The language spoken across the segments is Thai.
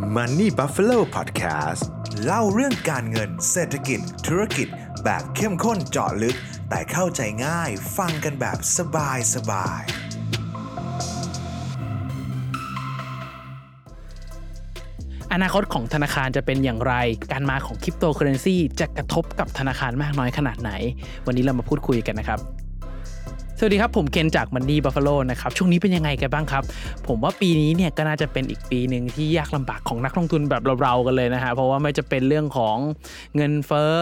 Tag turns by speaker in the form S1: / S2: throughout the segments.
S1: Money Buffalo Podcast เล่าเรื่องการเงินเศรษฐกิจ ธุรกิจ แบบเข้มข้นเจาะลึก แต่เข้าใจง่ายฟังกันแบบสบายสบาย
S2: อนาคตของธนาคารจะเป็นอย่างไร การมาของคริปโตเคอเรนซีจะกระทบกับธนาคารมากน้อยขนาดไหน วันนี้เรามาพูดคุยกันนะครับ สวัสดีครับ ผมเคนจากมันดีบัฟฟาโลนะครับ ช่วงนี้เป็นยังไงกันบ้างครับ ผมว่าปีนี้เนี่ยก็น่าจะเป็นอีกปีหนึ่งที่ยากลำบากของนักลงทุนแบบเราๆกันเลยนะฮะเพราะว่าไม่จะเป็นเรื่องของเงินเฟ้อ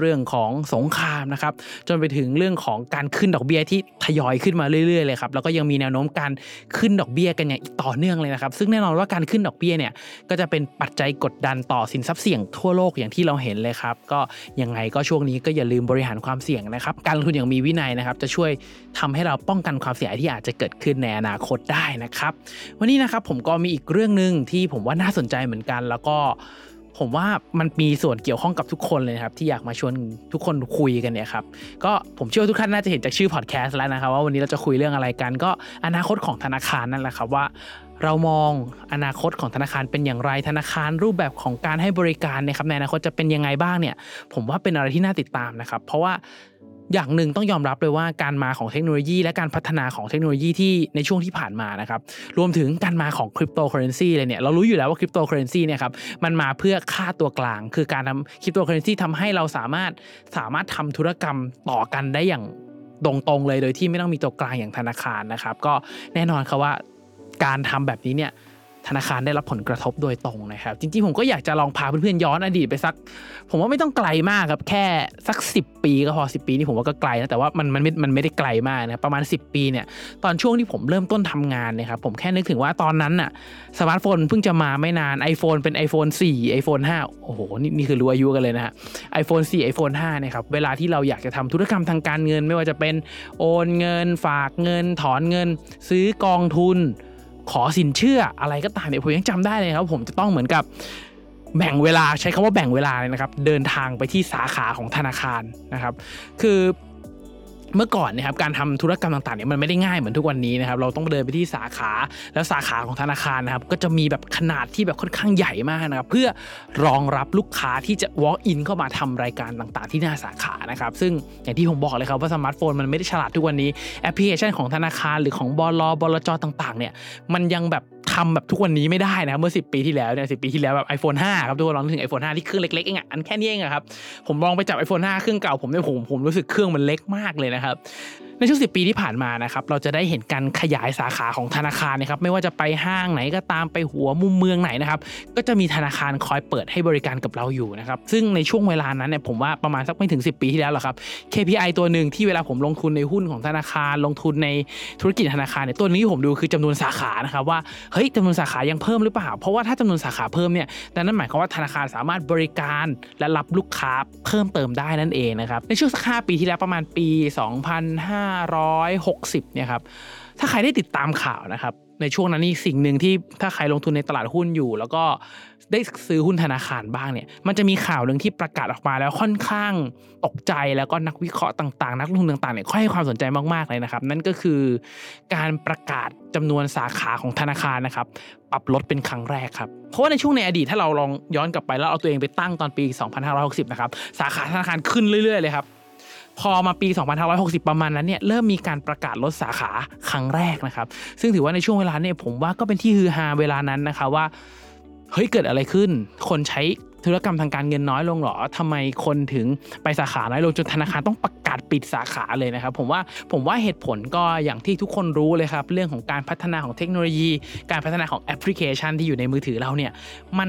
S2: เรื่องของสงครามนะครับจนไปถึงเรื่องของการขึ้นดอกเบี้ยที่ทยอยขึ้นมาเรื่อยๆเลยครับแล้วก็ยังมีแนวโน้มการขึ้นดอกเบี้ยกันอย่างต่อเนื่องเลยนะครับซึ่งแน่นอนว่าการขึ้นดอกเบี้ยเนี่ยก็จะเป็นปัจจัยกดดันต่อสินทรัพย์เสี่ยงทั่วโลกอย่างที่เราเห็นเลยครับก็ยังไงก็ช่วงนี้ก็อย่าลืมบริหารความเสี่ยงนะครับการลงทุนอย่างมีวินัยนะครับจะช่วยททำให้เราป้องกันความเสี่ยงที่อาจจะเกิดขึ้นในอนาคตได้นะครับ วันนี้นะครับผมก็มีอีกเรื่องหนึ่งที่ผมว่าน่าสนใจเหมือนกัน แล้วก็ผมว่ามันมีส่วนเกี่ยวข้องกับทุกคนเลยครับที่อยากมาชวนทุกคนคุยกันเนี่ยครับก็ผมเชื่อว่าทุกท่านน่าจะเห็นจากชื่อพอดแคสต์แล้วนะครับว่าวันนี้เราจะคุยเรื่องอะไรกัน ก็อนาคตของธนาคารนั่นแหละครับว่า เรามองอนาคตของธนาคารเป็นอย่างไรธนาคารรูปแบบของการให้บริการนะครับในอนาคตจะเป็นยังไงบ้างเนี่ย ผมว่าเป็นอะไรที่น่าติดตามนะครับ เพราะว่า อย่างหนึ่งต้องยอมรับเลยว่าการมาของเทคโนโลยี และการพัฒนาของเทคโนโลยีที่ในช่วงที่ผ่านมานะครับรวมถึงการมาของคริปโตเคอเรนซีเลยเนี่ยเรารู้อยู่แล้วว่าคริปโตเคอเรนซีเนี่ยครับมันมาเพื่อฆ่าตัวกลาง คือการทำคริปโตเคอเรนซีทำให้เราสามารถสามารถทำธุรกรรมต่อกันได้อย่างตรงๆเลยโดยที่ไม่ต้องมีตัวกลางอย่างธนาคารนะครับ ก็แน่นอนครับว่าการทำแบบนี้เนี่ย ธนาคารได้รับผลกระทบโดยตรงนะครับ จริงๆ ผมก็อยากจะลองพาเพื่อนๆย้อนอดีตไปสัก ผมว่าไม่ต้องไกลมากครับแค่สัก 10 ปีก็พอ 10 ปีนี่ผมว่าก็ไกลนะแต่ว่ามันมันไม่มันไม่ได้ไกลมากนะประมาณ 10 ปีเนี่ยตอนช่วงที่ผมเริ่มต้นทำงานนี่ยครับผมแค่นึกถึงว่าตอนนั้นน่ะสมาร์ทโฟนเพิ่งจะมาไม่นาน iPhone เป็น iPhone 4 iPhone 5 โอ้โหนี่นี่คือรู้อายุกันเลยนะฮะ iPhone 4 iPhone 5นี่ยครับเวลาที่เราอยากจะทำธุรกรรมทางการเงิน ไม่ว่าจะเป็นโอนเงิน ฝากเงิน ถอนเงิน ซื้อกองทุน ขอสินเชื่ออะไรก็ตามเนี่ยผมยังจำได้เลยครับผมจะต้องเหมือนกับแบ่งเวลาใช้คำว่าแบ่งเวลาเลยนะครับ เดินทางไปที่สาขาของธนาคารนะครับ คือ เมื่อก่อนนะครับการทำธุรกรรมต่างๆเนี่ยมันไม่ได้ง่ายเหมือนทุกวันนี้นะครับเราต้องเดินไปที่สาขาแล้วสาขาของธนาคารนะครับก็จะมีแบบขนาดที่แบบค่อนข้างใหญ่มากนะครับเพื่อรองรับลูกค้าที่จะ walk in เข้ามาทำรายการต่างๆ ที่หน้าสาขานะครับซึ่งอย่างที่ผมบอกเลยครับว่าสมาร์ทโฟนมันไม่ได้ฉลาดทุกวันนี้แอปพลิเคชันของธนาคารหรือของบลบลจต่างๆเนี่ยมันยังแบบ ทำแบบทุกวันนี้ไม่ได้นะครับเมื่อ 10 ปีที่แล้วเนี่ยสิปีที่แล้วแบบ iPhone 5 ครับทุกคนลองนึกถึง iPhone 5 ที่เครื่องเล็กๆเองอะอันแค่นี้เองอะครับผมลองไปจับ iPhone 5 เครื่องเก่าผมเนี่ยผมผมรู้สึกเครื่องมันเล็กมากเลยนะครับในช่วงสิปีที่ผ่านมานะครับเราจะได้เห็นการขยายสาขาของธนาคารนะครับไม่ว่าจะไปห้างไหนก็ตามไปหัวมุมเมืองไหนนะครับก็จะมีธนาคารคอยเปิดให้บริการกับเราอยู่นะครับซึ่งในช่วงเวลานั้นเนี่ยผมว่าประมาณสักไม่ถึง 10 ปีที่แล้วหรอกครับ KPI ตัวหนึ่งที่เวลาผมลงทุนในหุ้นของธนาคารลงทุนในธุรกิจธนาคารเนี่ยตัวนี้ที่ผมดูคือจำนวนสาขานะครับว่าเฮ้ยจำนวนสาขายังเพิ่มหรือเปล่า เพราะว่าถ้าจำนวนสาขาเพิ่มเนี่ยนั่นหมายความว่าธนาคารสามารถบริการและรับลูกค้าเพิ่มเติมได้นั่นเองนะครับในช่วงสักห้าปีที่แล้วประมาณปี2560เนี่ยครับถ้าใครได้ติดตามข่าวนะครับในช่วงนั้นนี่สิ่งหนึ่งที่ถ้าใครลงทุนในตลาดหุ้นอยู่ แล้วก็ได้ซื้อหุ้นธนาคารบ้างเนี่ยมันจะมีข่าวหนึ่งที่ประกาศออกมาแล้วค่อนข้างตกใจแล้วก็นักวิเคราะห์ต่างๆ นักลงทุนต่างๆเนี่ยค่อยให้ความสนใจมากๆเลยนะครับ นั่นก็คือการประกาศจำนวนสาขาของธนาคารนะครับปรับลดเป็นครั้งแรกครับเพราะว่าในช่วงในอดีตถ้าเราลองย้อนกลับไปแล้วเอาตัวเองไปตั้งตอนปี 2560 นะครับสาขาธนาคารขึ้นเรื่อยๆเลยครับ พอมาปี 2560 ประมาณนั้นเนี่ยเริ่มมีการประกาศลดสาขาครั้งแรกนะครับ ซึ่งถือว่าในช่วงเวลาเนี่ยผมว่าก็เป็นที่ฮือฮาเวลานั้นนะคะว่าเฮ้ยเกิดอะไรขึ้น คนใช้ธุรกรรมทางการเงินน้อยลงหรอทำไมคนถึงไปสาขาน้อยลงจนธนาคารต้องประกาศปิดสาขาเลยนะครับ ผมว่าผมว่าเหตุผลก็อย่างที่ทุกคนรู้เลยครับ เรื่องของการพัฒนาของเทคโนโลยี การพัฒนาของแอปพลิเคชันที่อยู่ในมือถือเราเนี่ยมัน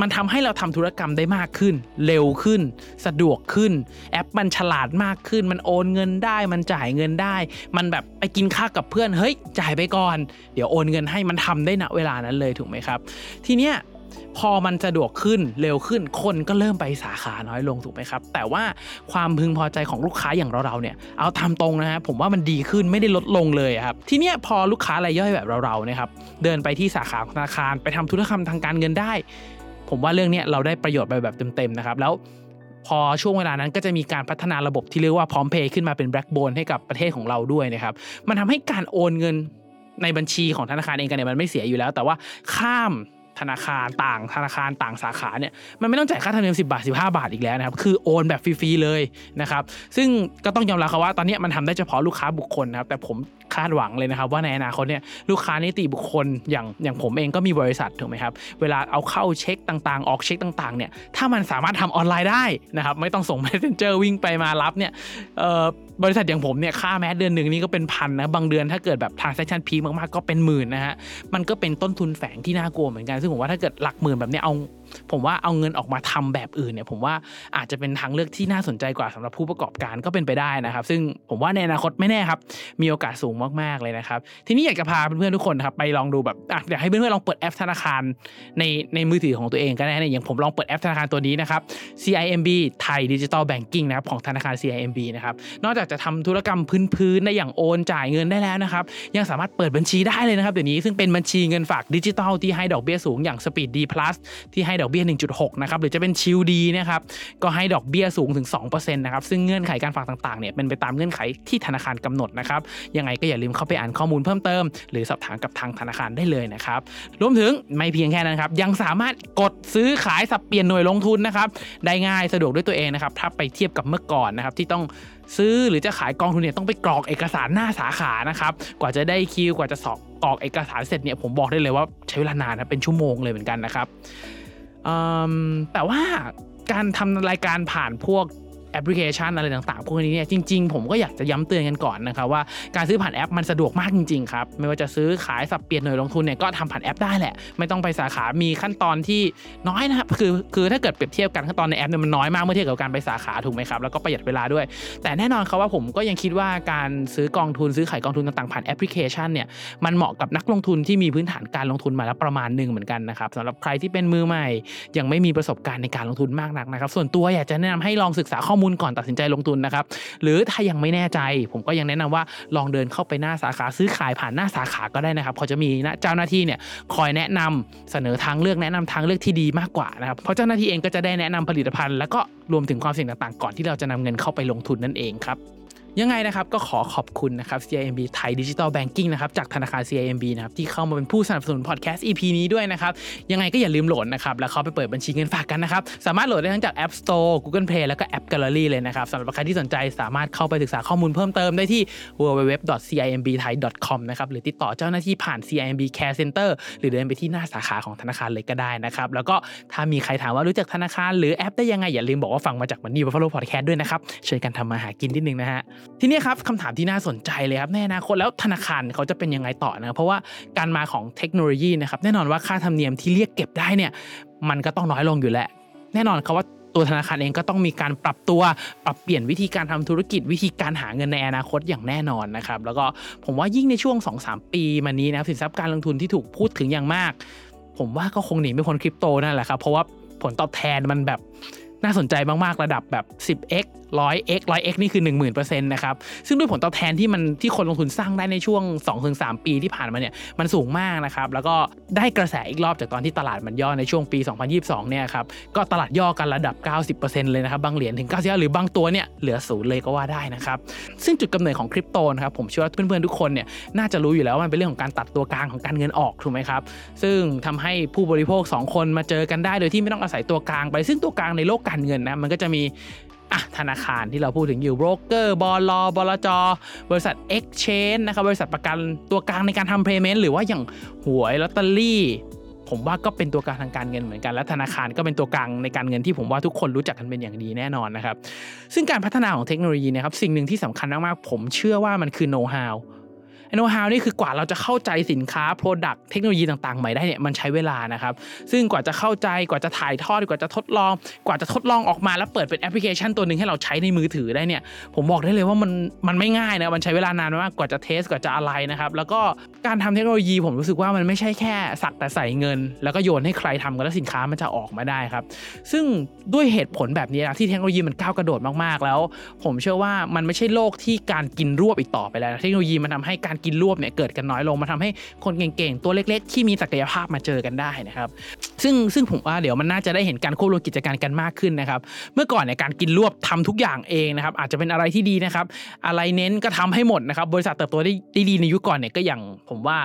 S2: มันทำให้เราทำธุรกรรมได้มากขึ้น เร็วขึ้น สะดวกขึ้น แอปมันฉลาดมากขึ้น มันโอนเงินได้ มันจ่ายเงินได้ มันแบบไปกินข้าวกับเพื่อน เฮ้ย จ่ายไปก่อน เดี๋ยวโอนเงินให้มันทำได้ณเวลานั้นเลยถูกไหมครับ ทีเนี้ยพอมันสะดวกขึ้นเร็วขึ้นคนก็เริ่มไปสาขาน้อยลงถูกไหมครับ แต่ว่าความพึงพอใจของลูกค้าอย่างเราๆเนี่ยเอาทำตรงนะฮะผมว่ามันดีขึ้นไม่ได้ลดลงเลยครับทีเนี้ยพอลูกค้ารายย่อยแบบเราๆนะครับเดินไปที่สาขาของธนาคารไปทำธุรกรรมทางการเงินได้ ผมว่าเรื่องนี้เราได้ประโยชน์ไปแบบเต็มๆนะครับแล้วพอช่วงเวลานั้นก็จะมีการพัฒนาระบบที่เรียกว่าพร้อมเพย์ขึ้นมาเป็นแบล็กโบนให้กับประเทศของเราด้วยนะครับมันทำให้การโอนเงินในบัญชีของธนาคารเองกันเนี่ยมันไม่เสียอยู่แล้ว แต่ว่าข้าม ธนาคารต่างธนาคารต่างสาขาเนี่ยมันไม่ต้องจ่ายค่าธรรมเนียม10 บาท 15 บาทอีกแล้วนะครับคือโอนแบบฟรีๆเลยนะครับซึ่งก็ต้องยอมรับครับว่าตอนนี้มันทำได้เฉพาะลูกค้าบุคคลนะครับแต่ผมคาดหวังเลยนะครับว่าในอนาคตเนี่ยลูกค้านิติบุคคลอย่างอย่างผมเองก็มีบริษัทถูกไหมครับเวลาเอาเข้าเช็คต่างๆ ออกเช็คต่างๆเนี่ยถ้ามันสามารถทำออนไลน์ได้นะครับไม่ต้องส่ง messenger วิ่งไปมารับเนี่ยเอ่อบริษัทอย่างผมเนี่ยค่าแมสเดือนหนึ่งนี่ก็เป็นพันนะบางเดือนถ้าเกิดแบบทางเซสชันพีมากๆก็เป็นหมื่นนะฮะมันก็เป็นต้นทุนแฝงที่น่ากลัวเหมือนกันซึ่งผมว่าถ้าเกิดหลักหมื่นแบบนี้เอา ผมว่าเอาเงินออกมาทำแบบอื่นเนี่ยผมว่าอาจจะเป็นทางเลือกที่น่าสนใจกว่าสำหรับผู้ประกอบการก็เป็นไปได้นะครับ ซึ่งผมว่าในอนาคตไม่แน่ครับ มีโอกาสสูงมากๆเลยนะครับ ทีนี้อยากจะพาเพื่อนๆทุกคนครับไปลองดูแบบอยากให้เพื่อนๆลองเปิดแอปธนาคารในในมือถือของตัวเองก็ได้นะอย่างผมลองเปิดแอปธนาคารตัวนี้นะครับ CIMB ไทยดิจิตอลแบงกิ้งนะครับของธนาคาร CIMB นะครับนอกจากจะทำธุรกรรมพื้นๆได้อย่างโอนจ่ายเงินได้แล้วนะครับยังสามารถเปิดบัญชีได้เลยนะครับเดี๋ยวนี้ซึ่งเป็นบัญชีเงินฝากดิจิตอลที่ให้ดอกเบี้ยสูงอย่าง Speed D Plus ที่ให้ดอกเบี้ย 1.6 นะครับ หรือจะเป็น Chill D นะครับ ก็ให้ดอกเบี้ยสูงถึง 2%นะครับ ซึ่งเงื่อนไขการฝากต่างๆ เนี่ยเป็นไปตามเงื่อนไขที่ธนาคารกำหนดนะครับ ยังไงก็อย่าลืมเข้าไปอ่านข้อมูลเพิ่มเติม หรือสอบถามกับทางธนาคารได้เลยนะครับ รวมถึงไม่เพียงแค่นั้นครับ ยังสามารถกดซื้อขายสับเปลี่ยนหน่วยลงทุนนะครับ ได้ง่ายสะดวกด้วยตัวเองนะครับ ถ้าไปเทียบกับเมื่อก่อนนะครับที่ต้องซื้อหรือจะขายกองทุนเนี่ยต้องไปกรอกเอกสารหน้าสาขานะครับ กว่าจะได้คิวกว่าจะสอบกรอกเอกสารเสร็จเนี่ยผมบอกได้เลยว่าใช้เวลานานนะเป็นชั่วโมงเลยเหมือนกันนะครับ แต่ว่าการทำรายการผ่านพวก แอปพลิเคชันอะไรต่างๆพวกนี้เนี่ยจริง ๆ ผมก็อยากจะย้ำเตือนกันก่อนนะครับว่าการซื้อผ่านแอปมันสะดวกมากจริงๆครับไม่ว่าจะซื้อขายสับเปลี่ยนหน่วยลงทุนเนี่ยก็ทำผ่านแอปได้แหละ ไม่ต้องไปสาขา มีขั้นตอนที่น้อยนะครับคือคือถ้าเกิดเปรียบเทียบกันขั้นตอนในแอปเนี่ยมันน้อยมากเมื่อเทียบกับการไปสาขาถูกไหมครับแล้วก็ประหยัดเวลาด้วย แต่แน่นอนครับว่าผมก็ยังคิดว่าการซื้อกองทุนซื้อขายกองทุนต่างๆผ่านแอปพลิเคชันเนี่ยมันเหมาะกับนักลงทุนที่มีพื้นฐานการลงทุนมาแล้วประมาณหนึ่งเหมือนกันนะครับสำหรับใครที่เป็นมือใหม่ ยังไม่มีประสบการณ์ในการลงทุนมากนักนะครับส่วนตัวอยากจะแนะนำให้ลองศึกษาข้อมูลมูลก่อนตัดสินใจลงทุนนะครับ หรือถ้ายังไม่แน่ใจ ผมก็ยังแนะนำว่าลองเดินเข้าไปหน้าสาขาซื้อขายผ่านหน้าสาขาก็ได้นะครับเขาจะมีเจ้าหน้าที่เนี่ยคอยแนะนำเสนอทางเลือกแนะนำทางเลือกที่ดีมากกว่านะครับเพราะเจ้าหน้าที่เองก็จะได้แนะนำผลิตภัณฑ์ แล้วก็รวมถึงความเสี่ยงต่างๆ ก่อนที่เราจะนำเงินเข้าไปลงทุนนั่นเองครับ ยังไงนะครับก็ขอขอบคุณนะครับ CIMB ไทยดิจิ t a ลแบงกิ้งนะครับจากธนาคาร CIMB นะครับที่เข้ามาเป็นผู้สนับสนุนพอดแคสต์ EP นี้ด้วยนะครับยังไงก็อย่าลืมโหลดนะครับแล้วเข้าไปเปิดบัญชีเงินฝากกันนะครับสามารถโหลดได้ทั้งจาก App Store Google Play แล้วก็ App Gallery เลยนะครับสำหรับใครที่สนใจสามารถเข้าไปศึกษาข้อมูลเพิ่มเติมได้ที่ www.cimbthai.com นะครับหรือติดต่อเจ้าหน้าที่ผ่าน CIMB Care Center หรือเดินไปที่หน้าสาขาของธนาคารเลยก็ได้นะครับแล้วก็ถ้ามีใครถามว่ารู้จักธนาคารหรือแอปได้ยังไงอย่าลืมบอกว่าฟังมาจากมันนี่บัฟฟาโลพอดแคสต์ด้วยนะครับช่วยกันทำมาหากินนิดนึงนะฮะทีนี้ครับคำถามที่น่าสนใจเลยครับในอนาคตแล้วธนาคารเขาจะเป็นยังไงต่อนะเพราะว่าการมาของเทคโนโลยีนะครับแน่นอนว่าค่าธรรมเนียมที่เรียกเก็บได้เนี่ยมันก็ต้องน้อยลงอยู่แล้ว แน่นอนครับว่าตัวธนาคารเองก็ต้องมีการปรับตัวปรับเปลี่ยนวิธีการทำธุรกิจวิธีการหาเงินในอนาคตอย่างแน่นอนนะครับแล้วก็ผมว่ายิ่งในช่วง 2-3 ปีมานี้นะครับสินทรัพย์การลงทุนที่ถูกพูดถึงอย่างมาก ผมว่าก็คงหนีไม่พ้นคริปโตนั่นแหละครับเพราะว่าผลตอบแทนมันแบบ น่าสนใจมากๆระดับแบบ 10x 100x 100x นี่คือ 10,000%นะครับ ซึ่งด้วยผลตอบแทนที่มันที่คนลงทุนสร้างได้ในช่วง 2-3 ปีที่ผ่านมาเนี่ยมันสูงมากนะครับ แล้วก็ได้กระแสอีกรอบจากตอนที่ตลาดมันย่อในช่วงปี 2022 เนี่ยครับ ก็ตลาดย่อกันระดับ 90%เลยนะครับ บางเหรียญถึง 90หรือบางตัวเนี่ยเหลือศูนย์เลยก็ว่าได้นะครับ ซึ่งจุดกำเนิดของคริปโตนะครับผมเชื่อว่าเพื่อนๆทุกคนเนี่ยน่าจะรู้อยู่แล้วว่ามันเป็นเรื่องของการตัดตัวกลางของการเงินออกถูกไหมครับซึ่งทำให้ผู้บริโภค 2 คนมาเจอกันได้โดยที่ไม่ต้องอาศัยตัวกลางไปซึ่งตัวกลางในโลกการเงินนะมันก็จะมีอะธนาคารที่เราพูดถึงอยู่โบรกเกอร์บลบลจบริษัท Exchange นะครับบริษัทประกันตัวกลางในการทำ payment หรือว่าอย่างหวยลอตเตอรี่ผมว่าก็เป็นตัวกลางทางการเงินเหมือนกัน และธนาคารก็เป็นตัวกลางในการเงินที่ผมว่าทุกคนรู้จักกันเป็นอย่างดีแน่นอนนะครับ ซึ่งการพัฒนาของเทคโนโลยีนะครับสิ่งหนึ่งที่สำคัญมากๆผมเชื่อว่ามันคือโน้ตฮาว โน้ตฮาวนี่คือกว่าเราจะเข้าใจสินค้า Product เทคโนโลยีต่างๆ ใหม่ได้เนี่ยมันใช้เวลานะครับ ซึ่งกว่าจะเข้าใจกว่าจะถ่ายทอดกว่าจะทดลอง กว่าจะทดลองออกมาแล้วเปิดเป็นแอปพลิเคชันตัวหนึ่งให้เราใช้ในมือถือได้เนี่ยผมบอกได้เลยว่ามันมันไม่ง่ายนะมันใช้เวลานานมากกว่าจะเทสกว่าจะอะไรนะครับแล้วก็การทำเทคโนโลยีผมรู้สึกว่ามันไม่ใช่แค่สักแต่ใส่เงิน แล้วก็โยนให้ใครทำกันแล้วสินค้ามันจะออกมาได้ครับซึ่งด้วยเหตุผลแบบนี้นะที่เทคโนโลยีมันก้าวกระโดดมากๆแล้ว ผมเชื่อว่ามันไม่ใช่โลกที่การกินรวบอีกต่อไปแล้ว เทคโนโลยีมันทำให้การกินรวบเนี่ยเกิดกันน้อยลงมาทำให้คนเก่งๆ ตัวเล็กๆ ที่มีศักยภาพมาเจอกันได้นะครับ ซึ่งซึ่งผมว่าเดี๋ยวมันน่าจะได้เห็นการควบรวมกิจการกันมากขึ้นนะครับ เมื่อก่อนเนี่ยการกินรวบทำทุกอย่างเองนะครับ อาจจะเป็นอะไรที่ดีนะครับ อะไรเน้นก็ทำให้หมดนะครับ บริษัทเติบโตได้ได้ดีในยุคก่อนเนี่ยก็อย่างผมว่า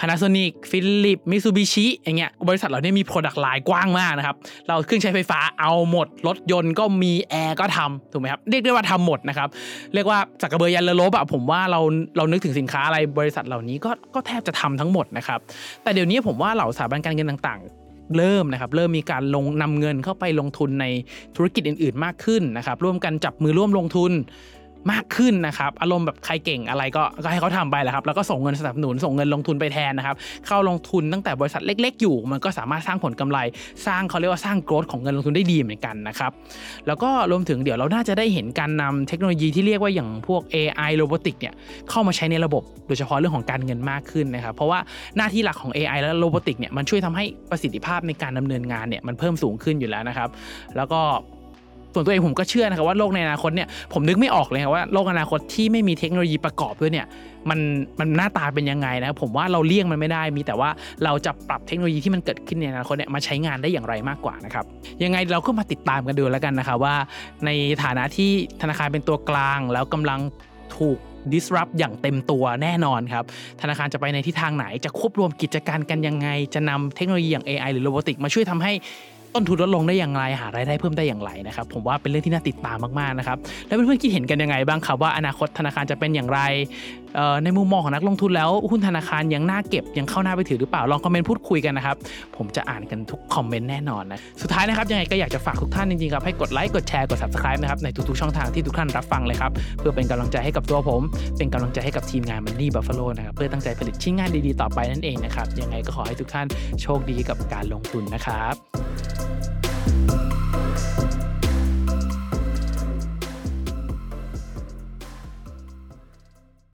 S2: Panasonic Philips Mitsubishi อย่างเงี้ยบริษัทเรานี่ยมี Product Line กว้างมากนะครับ เราเครื่องใช้ไฟฟ้าเอาหมด รถยนต์ก็มีแอร์ก็ทำถูกไหมครับ เรียกได้ว่าทำหมดนะครับ เรียกว่าสักรเบือยันเรือรบอะผมว่าเราเรานึกถึงสินค้าอะไรบริษัทเหล่านี้ก็ก็แทบจะทำทั้งหมดนะครับ แต่เดี๋ยวนี้ผมว่าเหล่าสถาบันการเงินต่างๆเริ่มนะครับเริ่มมีการลงนำเงินเข้าไปลงทุนในธุรกิจอื่น ๆ มากขึ้นนะครับร่วมกันจับมือร่วมลงทุน มากขึ้นนะครับ อารมณ์แบบใครเก่งอะไรก็ก็ให้เขาทำไปแหละครับ แล้วก็ส่งเงินสนับสนุนส่งเงินลงทุนไปแทนนะครับ เข้าลงทุนตั้งแต่บริษัทเล็ก ๆ อยู่ มันก็สามารถสร้างผลกำไร สร้างเขาเรียกว่าสร้างโกรธของเงินลงทุนได้ดีเหมือนกันนะครับ แล้วก็รวมถึงเดี๋ยวเราน่าจะได้เห็นการนำเทคโนโลยีที่เรียกว่าอย่างพวก AI โรบอติกเนี่ยเข้ามาใช้ในระบบโดยเฉพาะเรื่องของการเงินมากขึ้นนะครับ เพราะว่าหน้าที่หลักของ AI และโรบอติกเนี่ยมันช่วยทำให้ประสิทธิภาพในการดำเนินงานเนี่ยมันเพิ่มสูงขึ้นอยู่แล้วนะครับ แล้วก็ ส่วนตัวเองผมก็เชื่อนะครับว่าโลกในอนาคตเนี่ยผมนึกไม่ออกเลยครับว่าโลกอนาคตที่ไม่มีเทคโนโลยีประกอบด้วยเนี่ยมันมันหน้าตาเป็นยังไงนะผมว่าเราเลี่ยงมันไม่ได้มีแต่ว่าเราจะปรับเทคโนโลยีที่มันเกิดขึ้นในอนาคตเนี่ยมาใช้งานได้อย่างไรมากกว่านะครับยังไงเราก็มาติดตามกันดูแล้วกันนะครับว่า ในฐานะที่ธนาคารเป็นตัวกลาง แล้วกำลังถูก disrupt อย่างเต็มตัวแน่นอนครับ ธนาคารจะไปในทิศทางไหน จะควบรวมกิจการกันยังไง จะนำเทคโนโลยีอย่าง AI หรือโรบอติกมาช่วยทำให้ ต้นทุนลดลงได้อย่างไร หารายได้เพิ่มได้อย่างไรนะครับผมว่าเป็นเรื่องที่น่าติดตามมากๆนะครับแล้วเพื่อนๆคิดเห็นกันยังไงบ้างครับว่าอนาคตธนาคารจะเป็นอย่างไร ในมุมมองของนักลงทุนแล้วหุ้นธนาคารยังน่าเก็บยังเข้าหน้าไปถือหรือเปล่าลองคอมเมนต์พูดคุยกันนะครับ ผมจะอ่านกันทุกคอมเมนต์แน่นอนนะสุดท้ายนะครับยังไงก็อยากจะฝากทุกท่านจริงๆครับให้กดไลค์กดแชร์กด subscribe นะครับในทุกๆช่องทางที่ทุกท่านรับฟังเลยครับเพื่อเป็นกำลังใจให้กับตัวผม เป็นกำลังใจให้กับทีมงาน Money Buffalo นะครับเพื่อตั้งใจผลิตชิ้นงานดีๆต่อไปนั่นเองนะครับยังไงก็ขอให้ทุกท่านโชคดีกับการลงทุนนะครับ